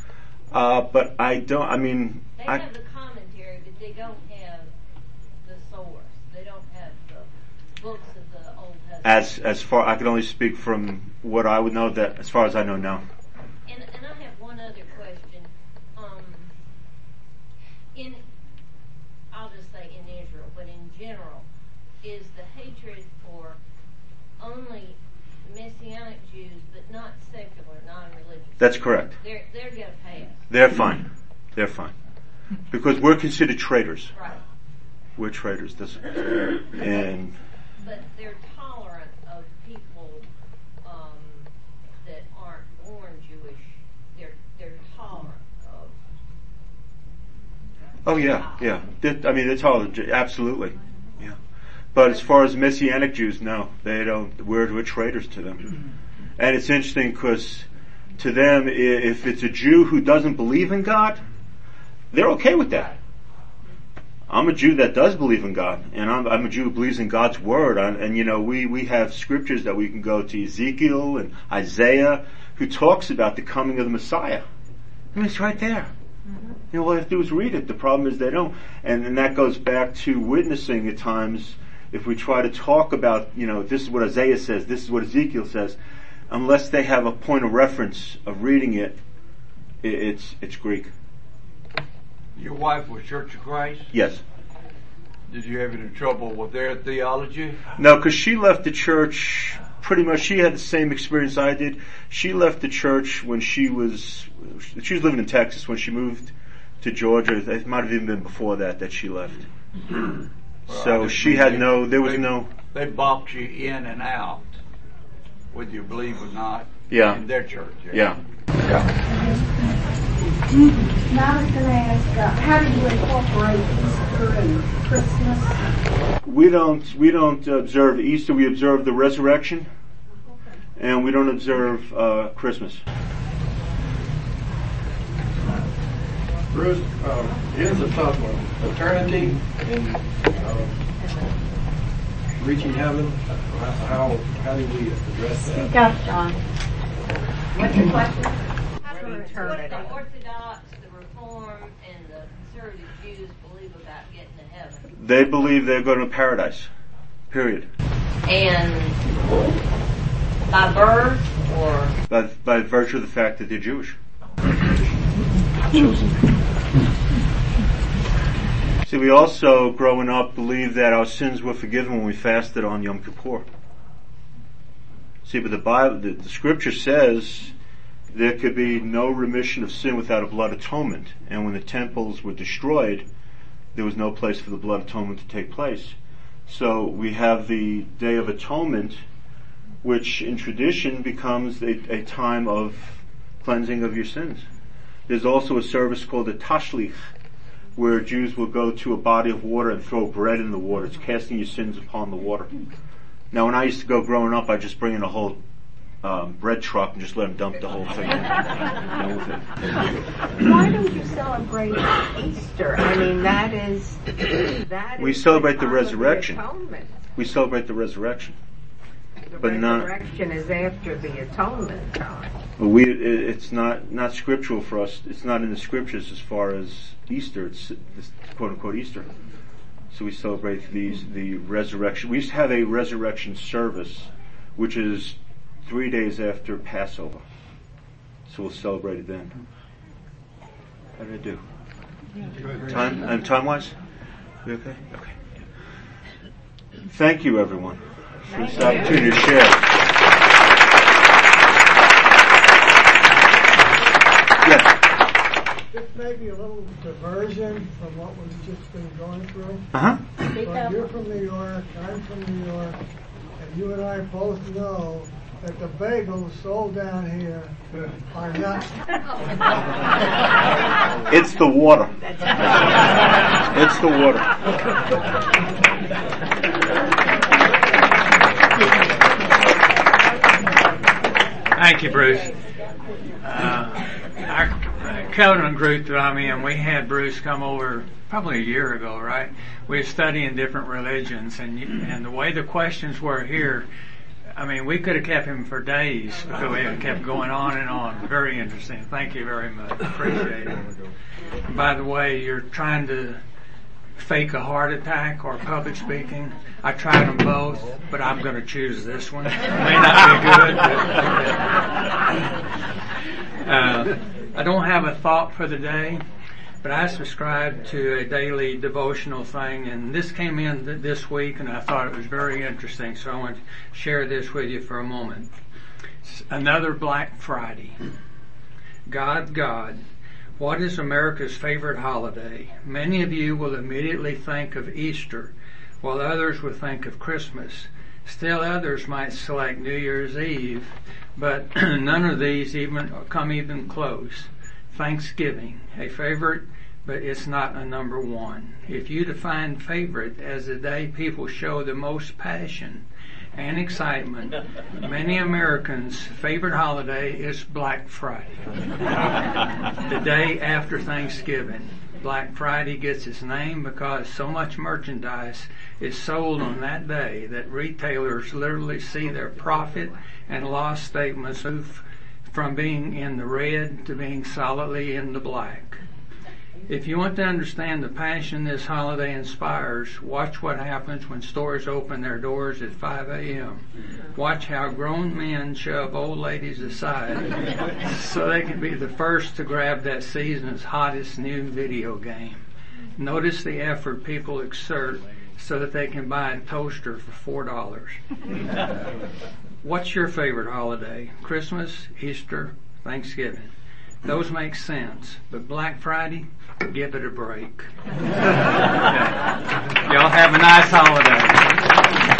Uh, but I don't. I mean, They I, have the commentary, but they don't have the source. They don't have the books of the Old Testament. as as far I can only speak from what I would know. That as far as I know now. And, and I have one other question. Um, in, I'll just say in Israel, but in general, is the hatred for only Messianic Jews, but not secular, non-religious. That's correct. They're, they're going to pay us. They're fine. They're fine. Because we're considered traitors. Right. We're traitors. This, and. But they're tolerant of people um, that aren't born Jewish. They're they're tolerant of. Oh yeah, yeah. They're, I mean, they're tolerant. Absolutely. But as far as Messianic Jews, no, they don't. We're, we're traitors to them. And it's interesting because to them, if it's a Jew who doesn't believe in God, they're okay with that. I'm a Jew that does believe in God, and I'm, I'm a Jew who believes in God's word. And, and you know, we we have scriptures that we can go to Ezekiel and Isaiah, who talks about the coming of the Messiah. I mean, it's right there. You know, all I have to do is read it. The problem is they don't. And, and that goes back to witnessing at times. If we try to talk about, you know, this is what Isaiah says, this is what Ezekiel says, unless they have a point of reference of reading it, it it's, it's Greek. Your wife was Church of Christ? Yes. Did you have any trouble with their theology? No, because she left the church pretty much. She had the same experience I did. She left the church when she was she was living in Texas when she moved to Georgia. It might have even been before that that she left. Well, so she had they- no. There was they- no. They box you in and out, whether you believe or not. Yeah. In their church. Yeah. Now I was going to ask, uh, how do you incorporate Easter and Christmas? We don't. We don't observe Easter. We observe the resurrection, and we don't observe uh, Christmas. Bruce, um, here's a tough one. Eternity and uh, reaching heaven. How how do we address that? Speak up, John. What's your question? For What eternity. the Orthodox, the Reform, and the conservative Jews believe about getting to heaven. They believe they're going to paradise. Period. And by birth or By by virtue of the fact that they're Jewish. We also, growing up, believed that our sins were forgiven when we fasted on Yom Kippur. See, but the Bible, the, the scripture says there could be no remission of sin without a blood atonement. And when the temples were destroyed, there was no place for the blood atonement to take place. So we have the Day of Atonement, which in tradition becomes a, a time of cleansing of your sins. There's also a service called the tashlich, where Jews will go to a body of water and throw bread in the water. It's casting your sins upon the water. Now, when I used to go growing up, I'd just bring in a whole um, bread truck and just let them dump the whole thing in. Done with it. Why don't you celebrate Easter? I mean, that is that We is celebrate the of resurrection. atonement. We celebrate the resurrection. The But not- resurrection is after the atonement time. But we, it, it's not, not scriptural for us. It's not in the scriptures as far as Easter. It's, quote unquote Easter. So we celebrate these, the resurrection. We used to have a resurrection service, which is three days after Passover. So we'll celebrate it then. How did I do? Time, uh, and time wise? Okay? Okay. Thank you everyone for this opportunity to share. This may be a little diversion from what we've just been going through. Uh-huh. But you're from New York, I'm from New York, and you and I both know that the bagels sold down here are not. It's the water. It's the water. Thank you, Bruce. Uh, our Covenant group that I'm in, we had Bruce come over probably a year ago, right? We were studying different religions, and and the way the questions were here, I mean, we could have kept him for days because we kept going on and on. Very interesting. Thank you very much. Appreciate it. And by the way, you're trying to fake a heart attack or public speaking. I tried them both, but I'm going to choose this one. It may not be good, but uh, I don't have a thought for the day, but I subscribe to a daily devotional thing, and this came in th- this week, and I thought it was very interesting, so I want to share this with you for a moment. S- Another Black Friday. God, God, what is America's favorite holiday? Many of you will immediately think of Easter, while others will think of Christmas. Still others might select New Year's Eve, but none of these even come even close. Thanksgiving, a favorite but it's not a number one. If you define favorite as the day people show the most passion and excitement, many Americans' favorite holiday is Black Friday, the day after Thanksgiving. Black Friday gets its name because so much merchandise is sold on that day that retailers literally see their profit and loss statements move from being in the red to being solidly in the black. If you want to understand the passion this holiday inspires, watch what happens when stores open their doors at 5 a.m. Watch how grown men shove old ladies aside so they can be the first to grab that season's hottest new video game. Notice the effort people exert so that they can buy a toaster for $4. What's your favorite holiday? Christmas, Easter, Thanksgiving? Those make sense, but Black Friday, give it a break. Y'all have a nice holiday.